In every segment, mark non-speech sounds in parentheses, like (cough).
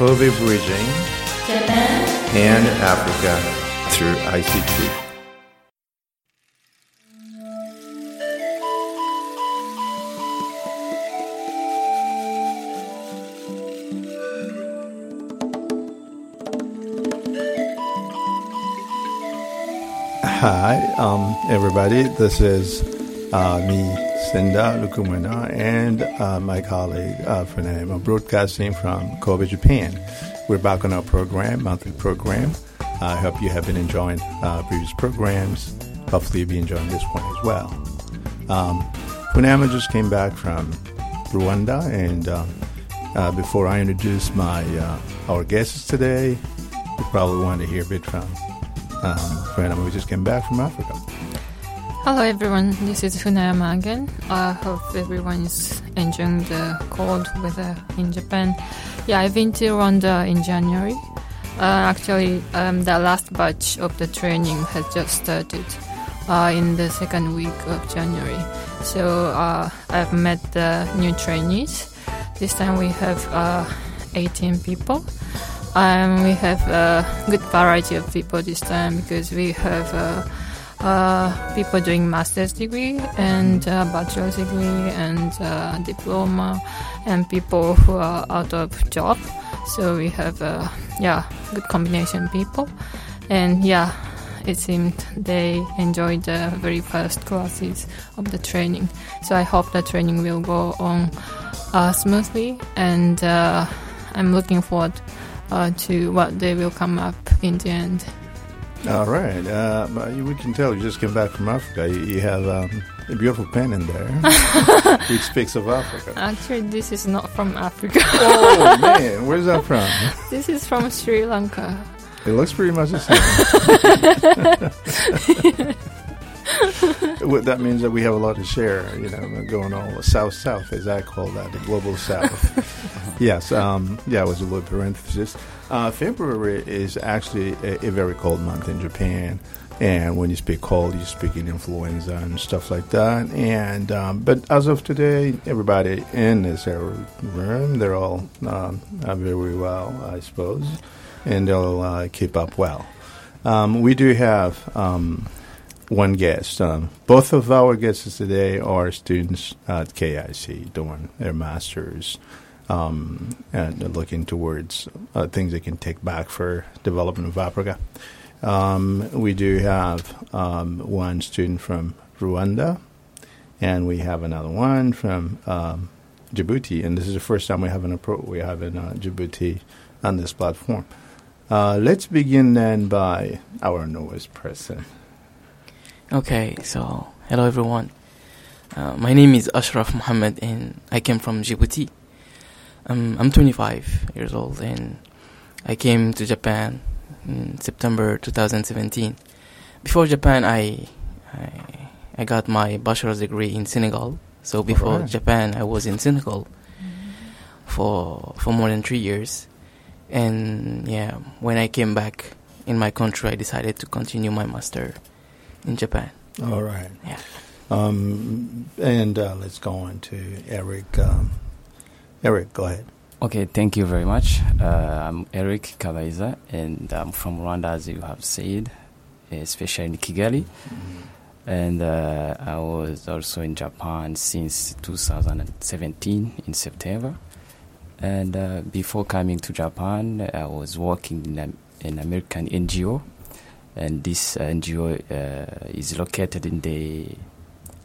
Kobe Bridging Japan and Africa through ICT. Hi, um, everybody. This is uh, me, Sinda Lukumena, and uh, my colleague uh, I'm broadcasting from Kobe, Japan. We're back on our program, monthly program. I hope you have been enjoying uh, previous programs. Hopefully, you'll be enjoying this one as well. Um, Funayama just came back from Rwanda, and uh, uh, before I introduce my uh, our guests today, you probably want to hear a bit from um, Funayama, who just came back from Africa. Hello everyone, this is Funayama again. I hope everyone is enjoying the cold weather in Japan. Yeah, I've been to Rwanda in January. Uh, actually, um, the last batch of the training has just started uh, in the second week of January. So uh, I've met the new trainees. This time we have uh, 18 people. Um, we have a good variety of people this time because we have uh, people doing master's degree and uh, bachelor's degree and uh, diploma and people who are out of job. So we have uh, yeah good combination people. And yeah it seemed they enjoyed the very first classes of the training. So i hope the training will go on uh, smoothly and uh, i'm looking forward to what they will come up in the end All right. Uh, we can tell you just came back from Africa. You, you have um, a beautiful pen in there, (laughs) which speaks of Africa. actually this is not from africa Oh man, where's that from? (laughs) this is from sri lanka It looks pretty much the (laughs) same. That means that we have a lot to share. You know, going all south south, as I call that, the global south. (laughs) yes. Um, yeah, it was a little parenthesis. Uh, February is actually a, a very cold month in Japan. And when you speak cold, you speak in influenza and stuff like that. And um, but as of today, everybody in this room, they're all um, very well, I suppose, and they'll uh, keep up well. Um, we do have um, one guest. Um, both of our guests today are students at KIC doing their masters um, and looking towards uh, things they can take back for development of Africa. Um, we do have um, one student from Rwanda, and we have another one from um, Djibouti. And this is the first time we have an appro- we have in uh, Djibouti on this platform. Uh, let's begin then by our newest person. Okay, so hello everyone. Uh, my name is Ashraf Mohammed and I came from Djibouti. Um, I'm 25 years old and I came to Japan in September 2017. Before Japan, I, I I got my bachelor's degree in Senegal. So before Alright. Japan, I was in Senegal for for more than three years. And yeah, when I came back in my country, I decided to continue my master in Japan. All right. Yeah. Um, and uh, let's go on to Eric. Um, Eric, go ahead. Okay, thank you very much. Uh, I'm Eric Kabaiza, and I'm from Rwanda, as you have said, especially in Kigali. And uh, I was also in Japan since 2017 in September. And uh, before coming to Japan, I was working in an in American NGO, and this NGO uh, is located in the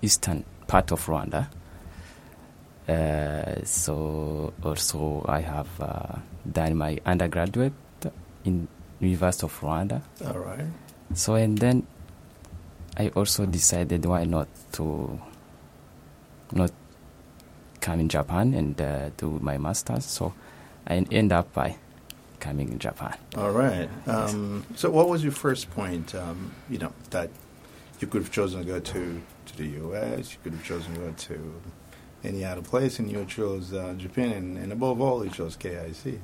eastern part of Rwanda. Uh, so also I have uh, done my undergraduate in University of Rwanda. All right. So and then I also decided why not to not come in Japan and uh, do my masters. So I end up by coming in Japan. All right. Um, so, what was your first point? Um, you know that you could have chosen to go to to the U.S. You could have chosen to go to any other place, and you chose uh, Japan, and, and above all, you chose KIC.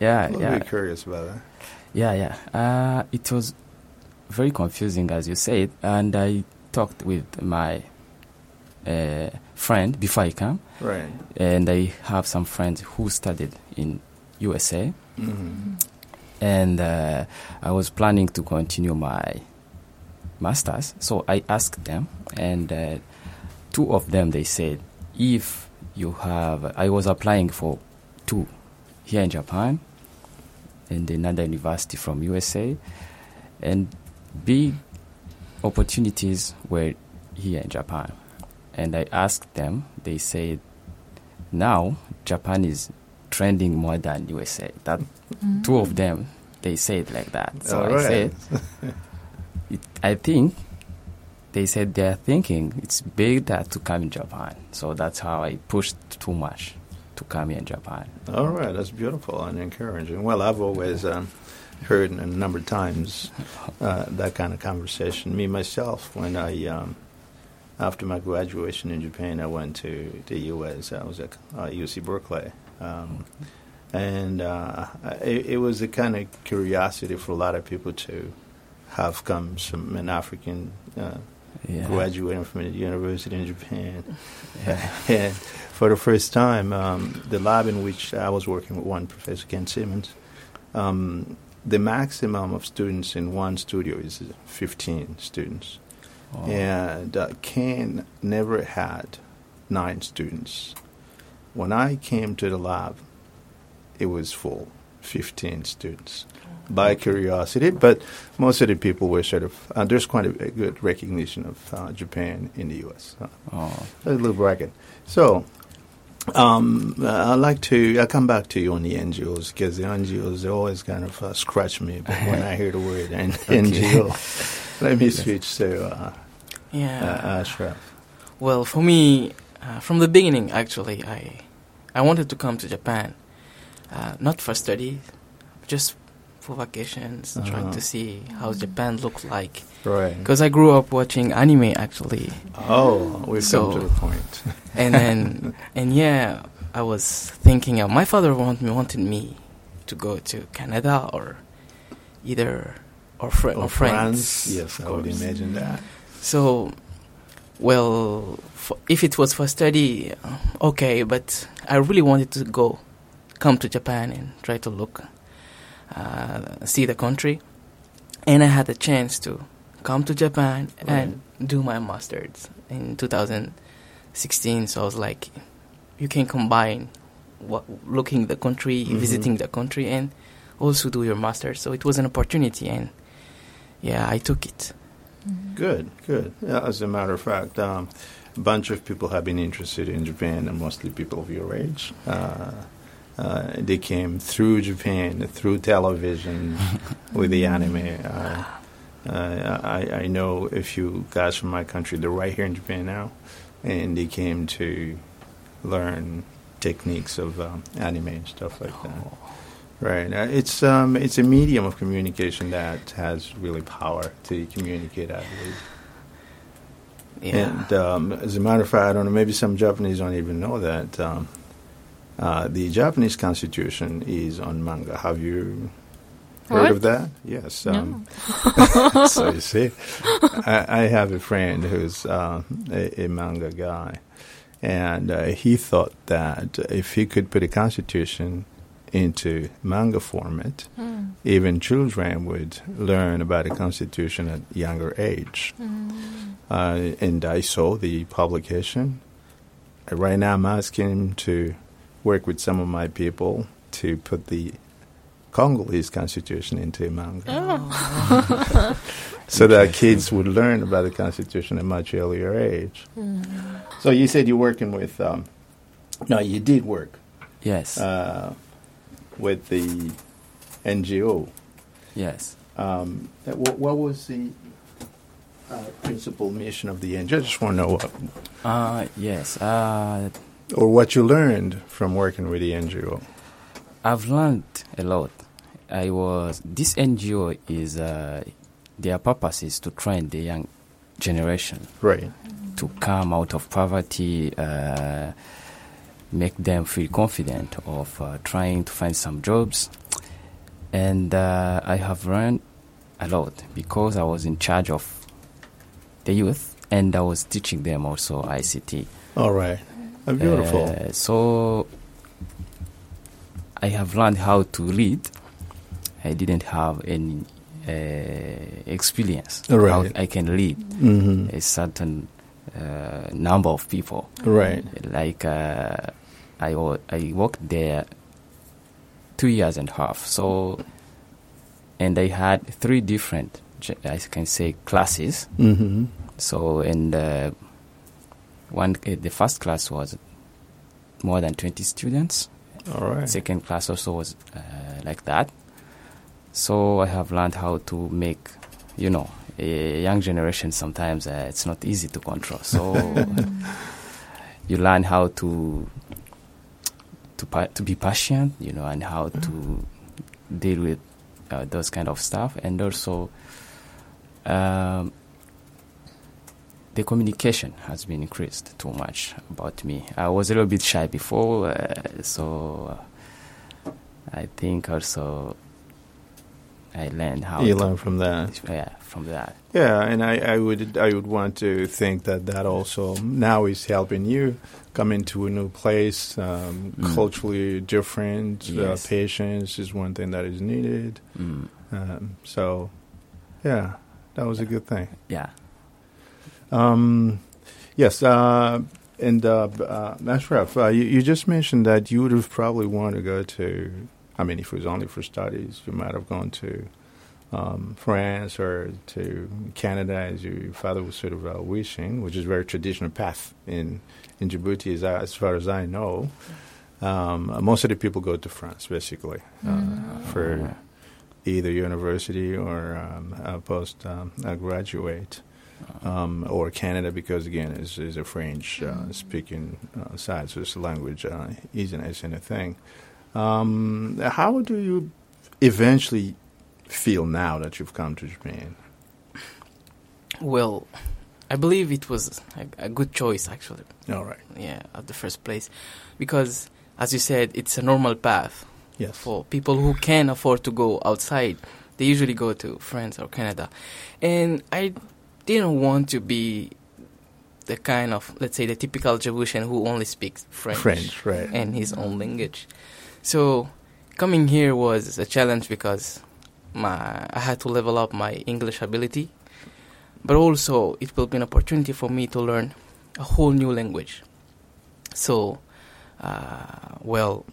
Yeah, I'm a yeah. bit curious about that. Yeah, yeah. Uh, it was very confusing, as you said, and I talked with my uh, friend before I come, Right. and I have some friends who studied in USA, Mhm. and uh, I was planning to continue my masters. So I asked them, and uh, two of them they said, if you have, I was applying for two here in Japan, and another university from USA, and big opportunities were here in Japan. And I asked them, they said, now Japan is trending more than USA. That two of them, they said like that. So All I right. said, (laughs) it, I think they said they're thinking it's better to come in Japan. So that's how I pushed too much to come here in Japan. All right, that's beautiful and encouraging. Well, I've always um, heard a number of times uh, that kind of conversation. Me myself, when I um, after my graduation in Japan, I went to the U.S. I was at uh, UC Berkeley, um, and uh, it, it was a kind of curiosity for a lot of people to have come from an African uh, Yeah. graduating from a university in Japan. Yeah. (laughs) and for the first time, um, the lab in which I was working with one Professor Ken Simmons, um, the maximum of students in one studio is 15 students. Oh. And uh, Ken never had nine students. When I came to the lab, it was full, 15 students. By curiosity, but most of the people were sort of, uh, there's quite a, a good recognition of uh, Japan in the U.S. Uh, Oh. a little bracket. So, um, uh, I'd like to. I'll come back to you on the NGOs because the NGOs they always kind of uh, scratch me but (laughs) when I hear the word N- NGO. (laughs) Let me switch to uh, Yeah. uh, Ashraf. Well, for me, uh, from the beginning, actually, I I wanted to come to Japan, uh, not for study, just for vacations, trying Uh-huh. to see how Japan looks like. Right. Because I grew up watching anime, actually, Oh, we've So- come to the point. (laughs) and then and yeah, I was thinking. Uh, my father want me wanted me to go to Canada or either or, Fr- or, Or France. Yes, of I would imagine that. So, well, for, if it was for study, uh, okay, but I really wanted to go, come to Japan and try to look, uh, see the country. And I had the chance to come to Japan and do my master's in 2016. So I was like, you can combine what, looking the country, Mhm. visiting the country, and also do your master's. So it was an opportunity, and yeah, I took it. Good, good. Yeah, as a matter of fact, um, a bunch of people have been interested in Japan, and mostly people of your age. Uh, uh, they came through Japan, through television, (laughs) with the anime. Uh, uh, I, I know a few guys from my country, they're right here in Japan now, and they came to learn techniques of um, anime and stuff like that. Right. Uh, it's um, it's a medium of communication that has really power to communicate. I believe. Yeah. And um, as a matter of fact, I don't know. Maybe some Japanese don't even know that um, uh, the Japanese constitution is on manga. Have you heard What? of that? Yes. No. Um, (laughs) so you see, I, I have a friend who's uh, a, a manga guy, and uh, he thought that if he could put a constitution into manga format, Mm. even children would learn about the constitution at younger age. Mm. Uh, and I saw the publication. Right now, I'm asking him to work with some of my people to put the Congolese constitution into manga Oh. (laughs) so that kids would learn about the constitution at a much earlier age. Mm. So you said you're working with, um, no, you did work Yes. uh, with the NGO. yes. Um, what, what was the uh, principal mission of the NGO? I just want to know what, Uh, yes. Uh, or what you learned from working with the NGO. I've learned a lot. I was this NGO is uh, their purpose is to train the young generation Right. to come out of poverty, uh, make them feel confident of uh, trying to find some jobs, and uh, I have learned a lot because I was in charge of the youth and I was teaching them also ICT. All right. Uh, beautiful. Uh, so I have learned how to read. I didn't have any uh, experience. Right. How I can read hmm a certain uh, number of people. Right. Like uh, I I worked there two years and a half. So, and I had three different, I can say, classes. hmm So, and uh, one uh, the first class was more than twenty students. All right. Second class also was uh, like that. So I have learned how to make, you know, a young generation. Sometimes uh, it's not easy to control. So (laughs) you learn how to to to be patient, you know, and how to deal with uh, those kind of stuff, and also um, the communication has been increased too much about me. I was a little bit shy before, uh, so I think also I learned how You to- learn from that. yeah from that. Yeah, and I, I would I would want to think that that also now is helping you come into a new place, um, Mm. culturally different. Uh, Yes. patience is one thing that is needed. Mm, Um, so, yeah, that was a good thing. yeah. Um, yes, uh, and uh, uh, Ashraf, uh, you, you just mentioned that you would have probably wanted to go to. I mean, if it was only for studies, you might have gone to um, France or to Canada, as your father was sort of uh, wishing, which is a very traditional path in in Djibouti, as, I, as far as I know. Um, most of the people go to France, basically, uh, Mm. for either university or um, post um, graduate um, or Canada because again it's, is a French uh, speaking uh, side, so it's a language uh, isn't isn't a thing. Um, how do you eventually feel now that you've come to Japan? Well, I believe it was a, a good choice actually. All right. Yeah, at the first place, because as you said, it's a normal path Yes. for people who can afford to go outside. They usually go to France or Canada, and I didn't want to be the kind of let's say the typical Djiboutian who only speaks French, French, right? and his own language. So coming here was a challenge because my I had to level up my English ability, but also it will be an opportunity for me to learn a whole new language. So, uh, well,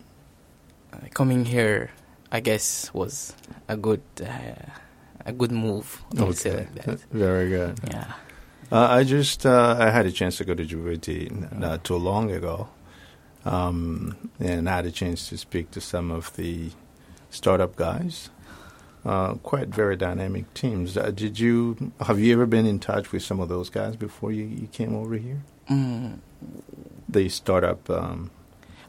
uh, coming here, I guess, was a good uh, a good move. I would say like that. Very good. Yeah. Uh, I just uh, I had a chance to go to Djibouti not too long ago, um, and I had a chance to speak to some of the startup guys. Uh, quite very dynamic teams. Uh, did you have you ever been in touch with some of those guys before you, you came over here? Mm, The startup um,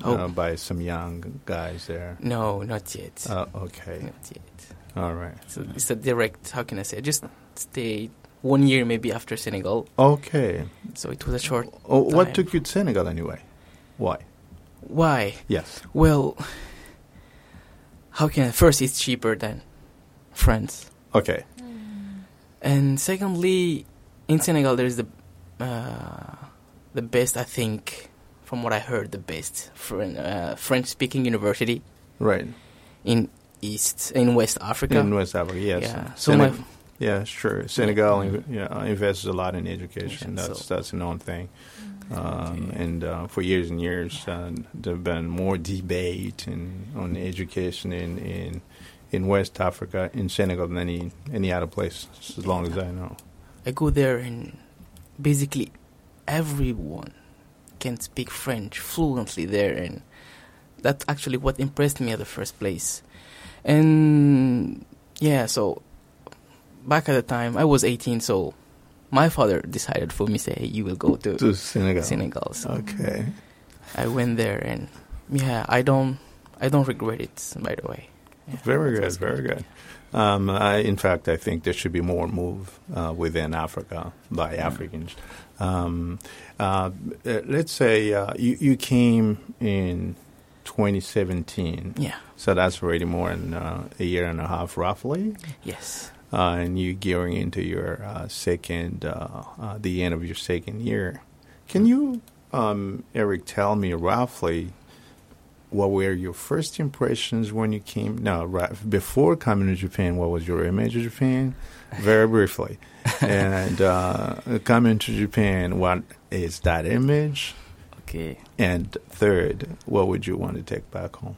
Oh. uh, by some young guys there. no, not yet. Uh, okay, Not yet. all right, So it's a direct. How can I say? I just stayed one year maybe after Senegal, okay. so it was a short. Oh, what took you to Senegal anyway? Why? Why? Yes. Well, how can I? First, it's cheaper than France, Okay. and secondly, in Senegal there is the uh, the best. I think, from what I heard, the best Fren- uh, French-speaking university Right. in East in West Africa. In West Africa, yes. Yeah. So Seneg- my yeah, sure. Senegal Yeah. inv- yeah, invests a lot in education. That's so- that's a known thing. Um, and uh, for years and years, uh, there have been more debate in, on education in, in in West Africa, in Senegal, than any any other place, as long as I know. I go there and basically everyone can speak French fluently there, and that's actually what impressed me at the first place. And yeah, so back at the time I was 18, so my father decided for me say, "Hey, you will go to, To Senegal. Senegal." So Okay. I went there, and yeah, I don't, I don't regret it. By the way, Yeah, Very good, very good. Um, I, in fact, I think there should be more move uh, within Africa by Africans. Um, uh, uh, let's say uh, you, you came in 2017, Yeah. so that's already more than uh, a year and a half, roughly. Yes. Uh, and you gearing into your uh, second, uh, uh, the end of your second year. Can you, um, Eric, tell me roughly what were your first impressions when you came? No, right before coming to Japan, what was your image of Japan? Very briefly, (laughs) and uh, coming to Japan, what is that image? Okay. And third, what would you want to take back home?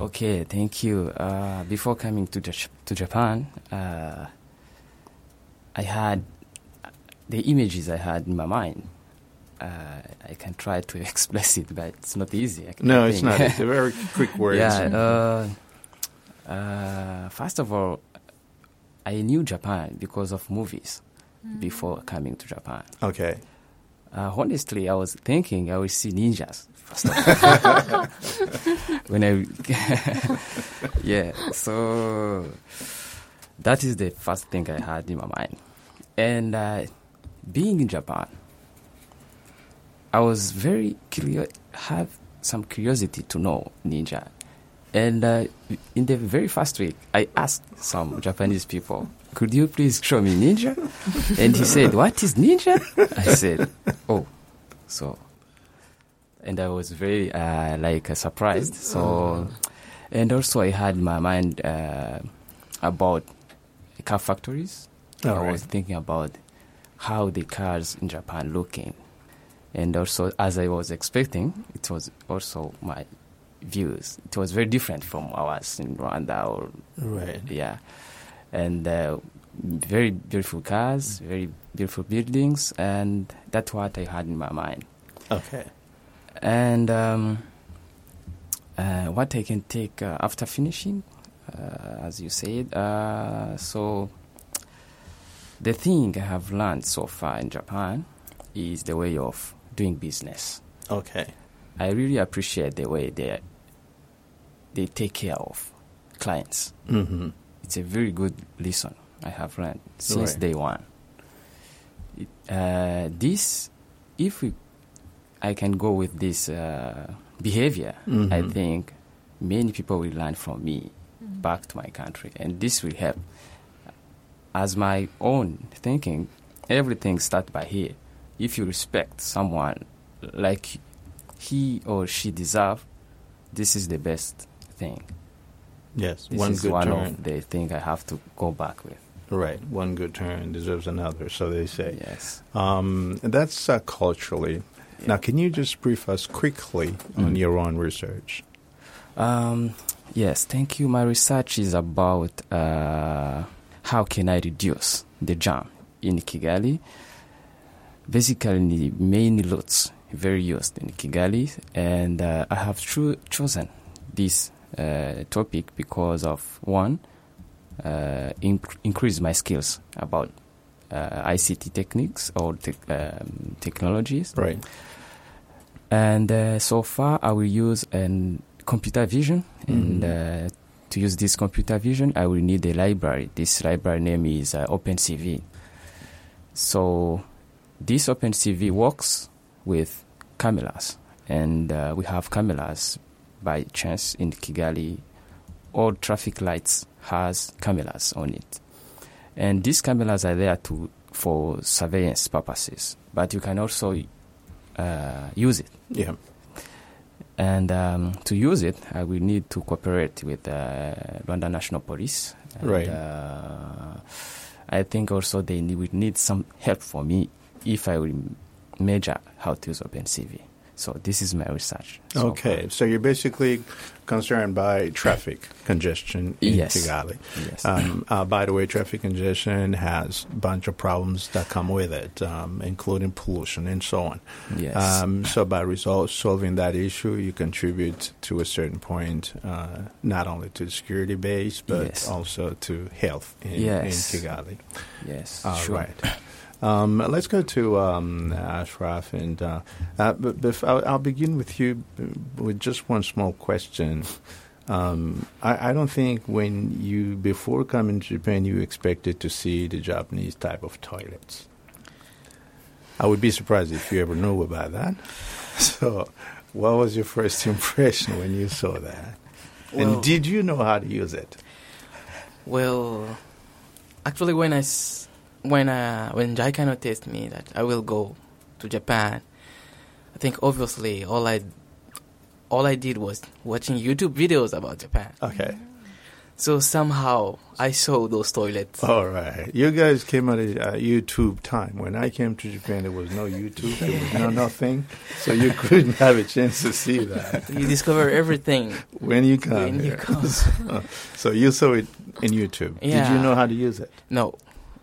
Okay, thank you. Uh, before coming to J- to Japan, uh, I had the images I had in my mind. Uh, I can try to (laughs) express it, but it's not easy. I No, I it's not. It's a (laughs) very quick words. Yeah. Uh, uh, first of all, I knew Japan because of movies before coming to Japan. Okay. Uh, honestly, I was thinking I would see ninjas first of all. (laughs) when I, (laughs) yeah. So that is the first thing I had in my mind, and uh, being in Japan, I was very curious, have some curiosity to know ninja, and uh, in the very first week, I asked some Japanese people, "Could you please show me ninja?" and he said, "What is ninja?" I said, "Oh, so." And I was very uh, like uh, surprised. So, and also I had my mind uh, about car factories. All I right. was thinking about how the cars in Japan looking, and also as I was expecting, it was also my views. It was very different from ours in Rwanda or Right. yeah, and uh, very beautiful cars, very beautiful buildings, and that's what I had in my mind. Okay. And um, uh, what I can take uh, after finishing, uh, as you said, uh, so the thing I have learned so far in Japan is the way of doing business. Okay. I really appreciate the way they they take care of clients. Mm-hmm. It's a very good lesson I have learned since Right. day one. It, uh, this, if we, I can go with this uh, behavior, I Mhm. think many people will learn from me back to my country, and this will help. As my own thinking, everything starts by here. If you respect someone like he or she deserve, this is the best thing. Yes. This one is good one turn. of the thing I have to go back with. Right. One good turn deserves another, so they say. Yes. Um, that's uh, culturally. Now, can you just brief us quickly on Mm. your own research? Um, yes, thank you. My research is about uh, how can I reduce the jam in Kigali. Basically, main routes very used in Kigali, and uh, I have cho- chosen this uh, topic because of one, uh, inc- increase my skills about ICT techniques or tech um, technologies. Right. And uh, so far, I will use an computer vision. And Mhm. uh, to use this computer vision, I will need a library. This library name is uh, OpenCV. So this OpenCV works with cameras, and uh, we have cameras by chance in Kigali. All traffic lights has cameras on it, and these cameras are there to for surveillance purposes. But you can also uh, use it. Yeah. And um, to use it, I will need to cooperate with uh, Rwanda National Police. And, Right. Uh, I think also they need, will need some help for me if I will measure how to use OpenCV. So this is my research. so Okay. So you're basically concerned by traffic congestion in Yes. Kigali. Yes. Um, uh, by the way, traffic congestion has a bunch of problems that come with it, um, including pollution and so on. yes. Um, so by resol- solving that issue, you contribute to a certain point, uh, not only to the security base, but Yes. also to health in, Yes. in Kigali. yes. All sure. right. Um, let's go to um, Ashraf, and uh, uh, but I'll, I'll begin with you with just one small question. Um, I, I don't think when you before coming to Japan, you expected to see the Japanese type of toilets. I would be surprised if you ever knew about that. (laughs) So, what was your first impression when you saw that? Well- and did you know how to use it? Well, actually, when I s- when uh, when JICA noticed me that I will go to Japan, I think obviously all I all I did was watching YouTube videos about Japan. Okay. So somehow I saw those toilets. All right. You guys came at a uh, YouTube time. When I came to Japan, there was no YouTube. There was no (laughs) nothing. So you couldn't have a chance to see that. You discover everything. When you come When you come. so, (laughs) so you saw it in YouTube. Did you know how to use it? No,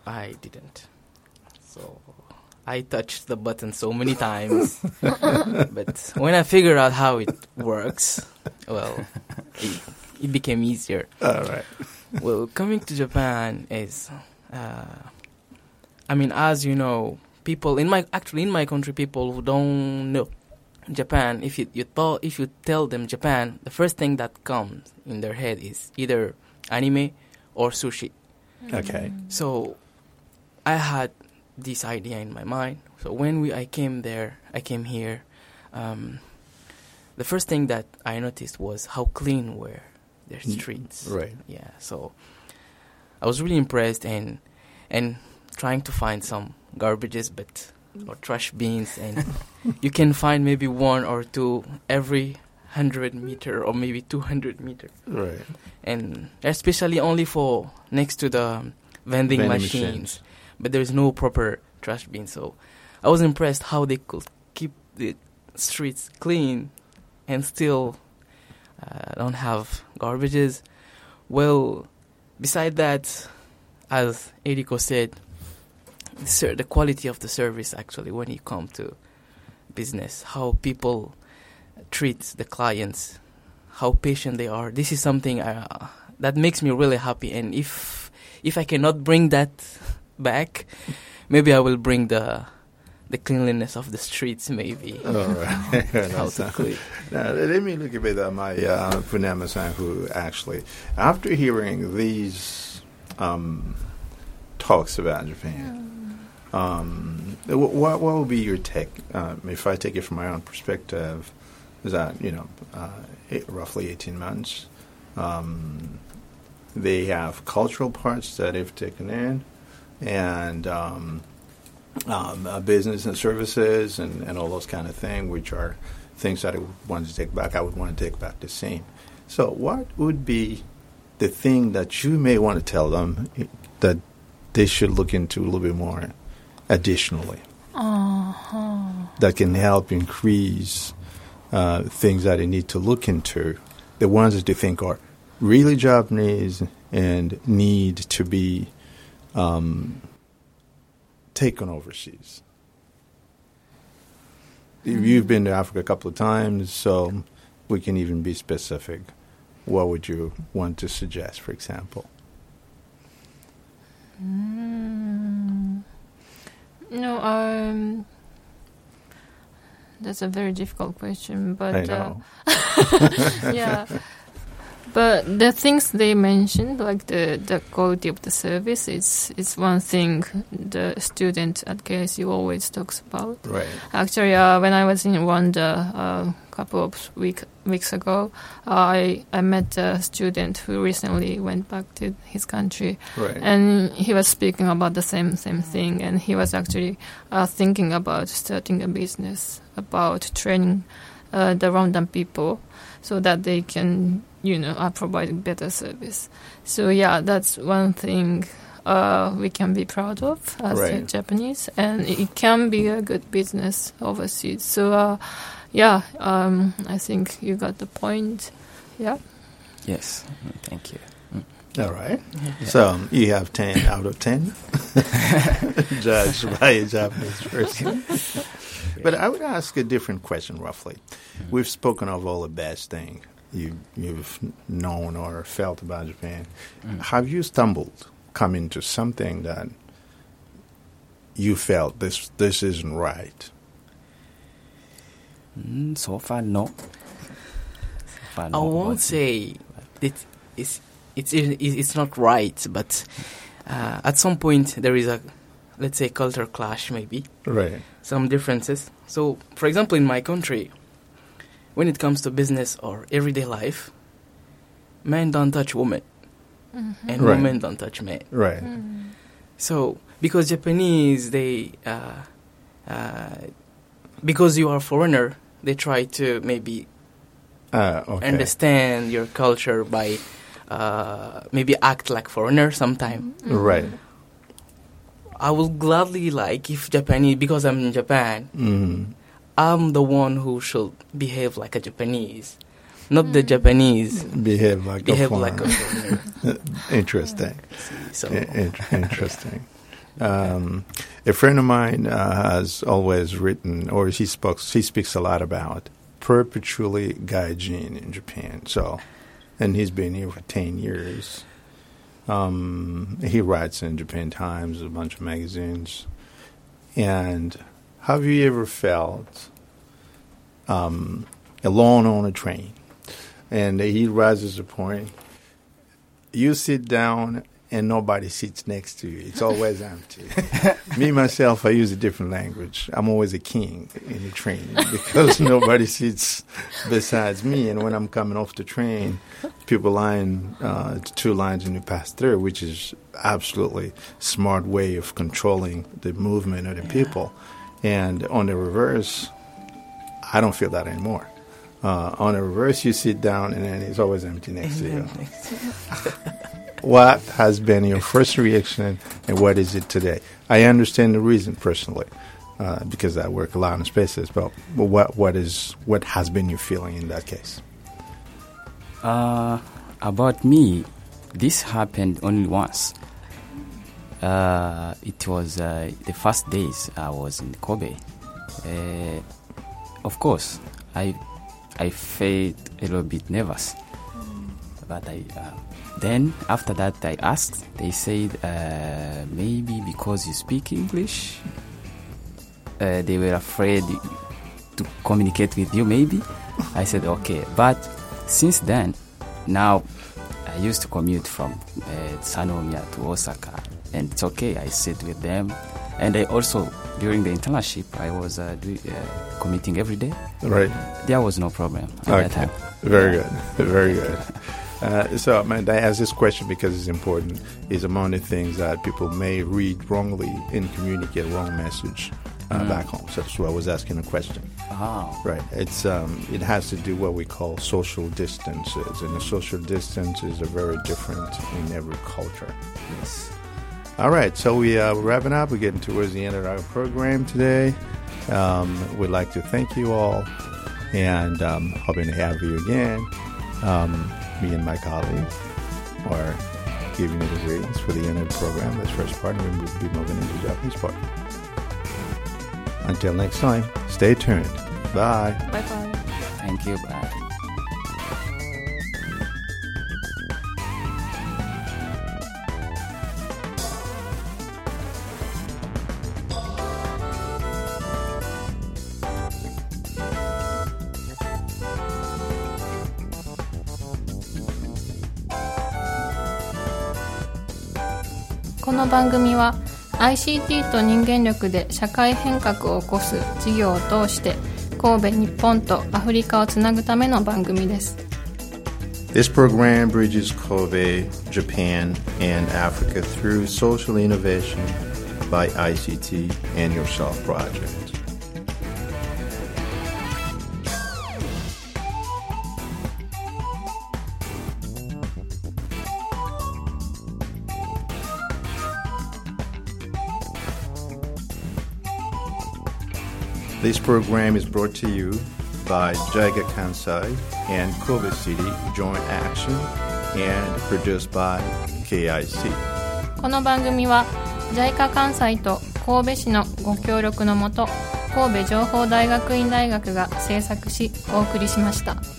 I didn't. So I touched the button so many times, (laughs) but when I figured out how it works, well, it, it became easier. All right. well, coming to Japan is, uh, I mean, as you know, people in my actually in my country, people who don't know Japan, if you you thought if you tell them Japan, the first thing that comes in their head is either anime or sushi. Okay. So I had this idea in my mind. So when we I came there, I came here. Um, the first thing that I noticed was how clean were their Mm, streets. Right. Yeah. So I was really impressed and and trying to find some garbages, but or trash bins, and (laughs) you can find maybe one or two every hundred meter or maybe two hundred meter Right. and especially only for next to the vending, Vending machines. machines. But there's no proper trash bin, so I was impressed how they could keep the streets clean and still uh, don't have garbages. Well, beside that, as Eriko said, the, quality of the service actually when you come to business, how people treat the clients, how patient they are. This is something uh, that makes me really happy. And if if I cannot bring that back, maybe I will bring the the cleanliness of the streets. Maybe All right. (laughs) (laughs) how to clean. Now, let me look a bit at my uh, Funayama-san, who actually, after hearing these um, talks about Japan, um, what what would be your take? Um, if I take it from my own perspective, is that you know, uh, eight, roughly eighteen months. Um, they have cultural parts that they've taken in, and um, um, uh, business and services and, and all those kind of things, which are things that I wanted to take back. I would want to take back the same. So, what would be the thing that you may want to tell them that they should look into a little bit more additionally Uh-huh. that can help increase uh, things that they need to look into? The ones that they think are really Japanese and need to be um, taken overseas. You've been to Africa a couple of times, so we can even be specific. What would you want to suggest, for example? Mm. No, um, that's a very difficult question, but I uh, (laughs) yeah. (laughs) But the things they mentioned, like the, the quality of the service, is is one thing the student at KSU always talks about. right. Actually, uh, when I was in Rwanda a couple of week, weeks ago, I I met a student who recently went back to his country, Right. and he was speaking about the same same thing, and he was actually uh, thinking about starting a business, about training uh, the Rwandan people, so that they can, you know, are providing better service. So yeah, that's one thing uh, we can be proud of as Right. Japanese, and it can be a good business overseas. So uh, yeah, um, I think you got the point. Yeah. Yes, mm, thank you. All right. Yeah. So um, you have 10 out of 10 (laughs) judged by a Japanese person. (laughs) But I would ask a different question, roughly. We've spoken of all the best things you, you've known or felt about Japan. Mm. Have you stumbled, come into something that you felt this this isn't right? Mm, so far, no. So far, I no, won't say it, it's it's it's not right, but uh, at some point there is a let's say culture clash, maybe Right. some differences. So, for example, in my country, when it comes to business or everyday life, men don't touch women, and Right. women don't touch men. Right. So, because Japanese, they, uh, uh, because you are a foreigner, they try to maybe Uh, okay. understand your culture by uh, maybe act like foreigner sometime. Right. I will gladly like if Japanese because I'm in Japan. I'm the one who should behave like a Japanese, not the Japanese Behave like behave a like a foreigner. foreigner. (laughs) Interesting. So I- in- interesting. Um, a friend of mine uh, has always written, or he speaks, he speaks a lot about perpetually gaijin in Japan. So, and he's been here for ten years. Um, he writes in Japan Times, a bunch of magazines. And have you ever felt um, alone on a train? And he raises a point you sit down and nobody sits next to you. It's always empty. (laughs) Me myself, I use a different language. I'm always a king in the train (laughs) because nobody sits besides me. And when I'm coming off the train, people line uh, two lines and you pass through, which is absolutely smart way of controlling the movement of the people. And on the reverse, I don't feel that anymore. Uh, on the reverse, you sit down and then it's always empty next to you. (laughs) What has been your first reaction and what is it today? I understand the reason personally uh, because I work a lot in spaces, but what what is what has been your feeling in that case? Uh, about me, this happened only once. Uh, it was uh, the first days I was in Kobe. Uh, of course, I I felt a little bit nervous, but I uh, then after that I asked. They said uh, maybe because you speak English, they were afraid to communicate with you. Maybe I said okay, but since then, now I used to commute from uh, Sannomiya to Osaka, and it's okay. I sit with them, and I also during the internship I was uh, do, uh, commuting every day. Right. There was no problem at that Okay. time. Very good. (laughs) Very good. Uh, so, man, I ask this question because it's important. Is among the things that people may read wrongly and communicate wrong message uh, Mm. back home. So that's why I was asking the question. Oh, Right. It's um, it has to do what we call social distances, and the social distances are very different in every culture. yes. All right, so we uh, we're wrapping up. We're getting towards the end of our program today. Um, we'd like to thank you all, and um, hoping to have you again. Um, me and my colleagues are giving you the greetings for the end of the program. This first part, and then we'll be moving into the Japanese part. Until next time, stay tuned. Bye. Bye bye. Thank you. Bye. この番組は ICT と人間力で社会変革を起こす事業を通して神戸日本とアフリカをつなぐための番組です This program bridges Kobe, Japan, and Africa through social innovation by ICT and Yourself Project. This program is brought to you by Jaiga Kansai and Kobe City Joint Action and produced by KIC. この番組は JICA 関西と神戸市のご協力のもと神戸情報大学院大学が制作しお送りしました。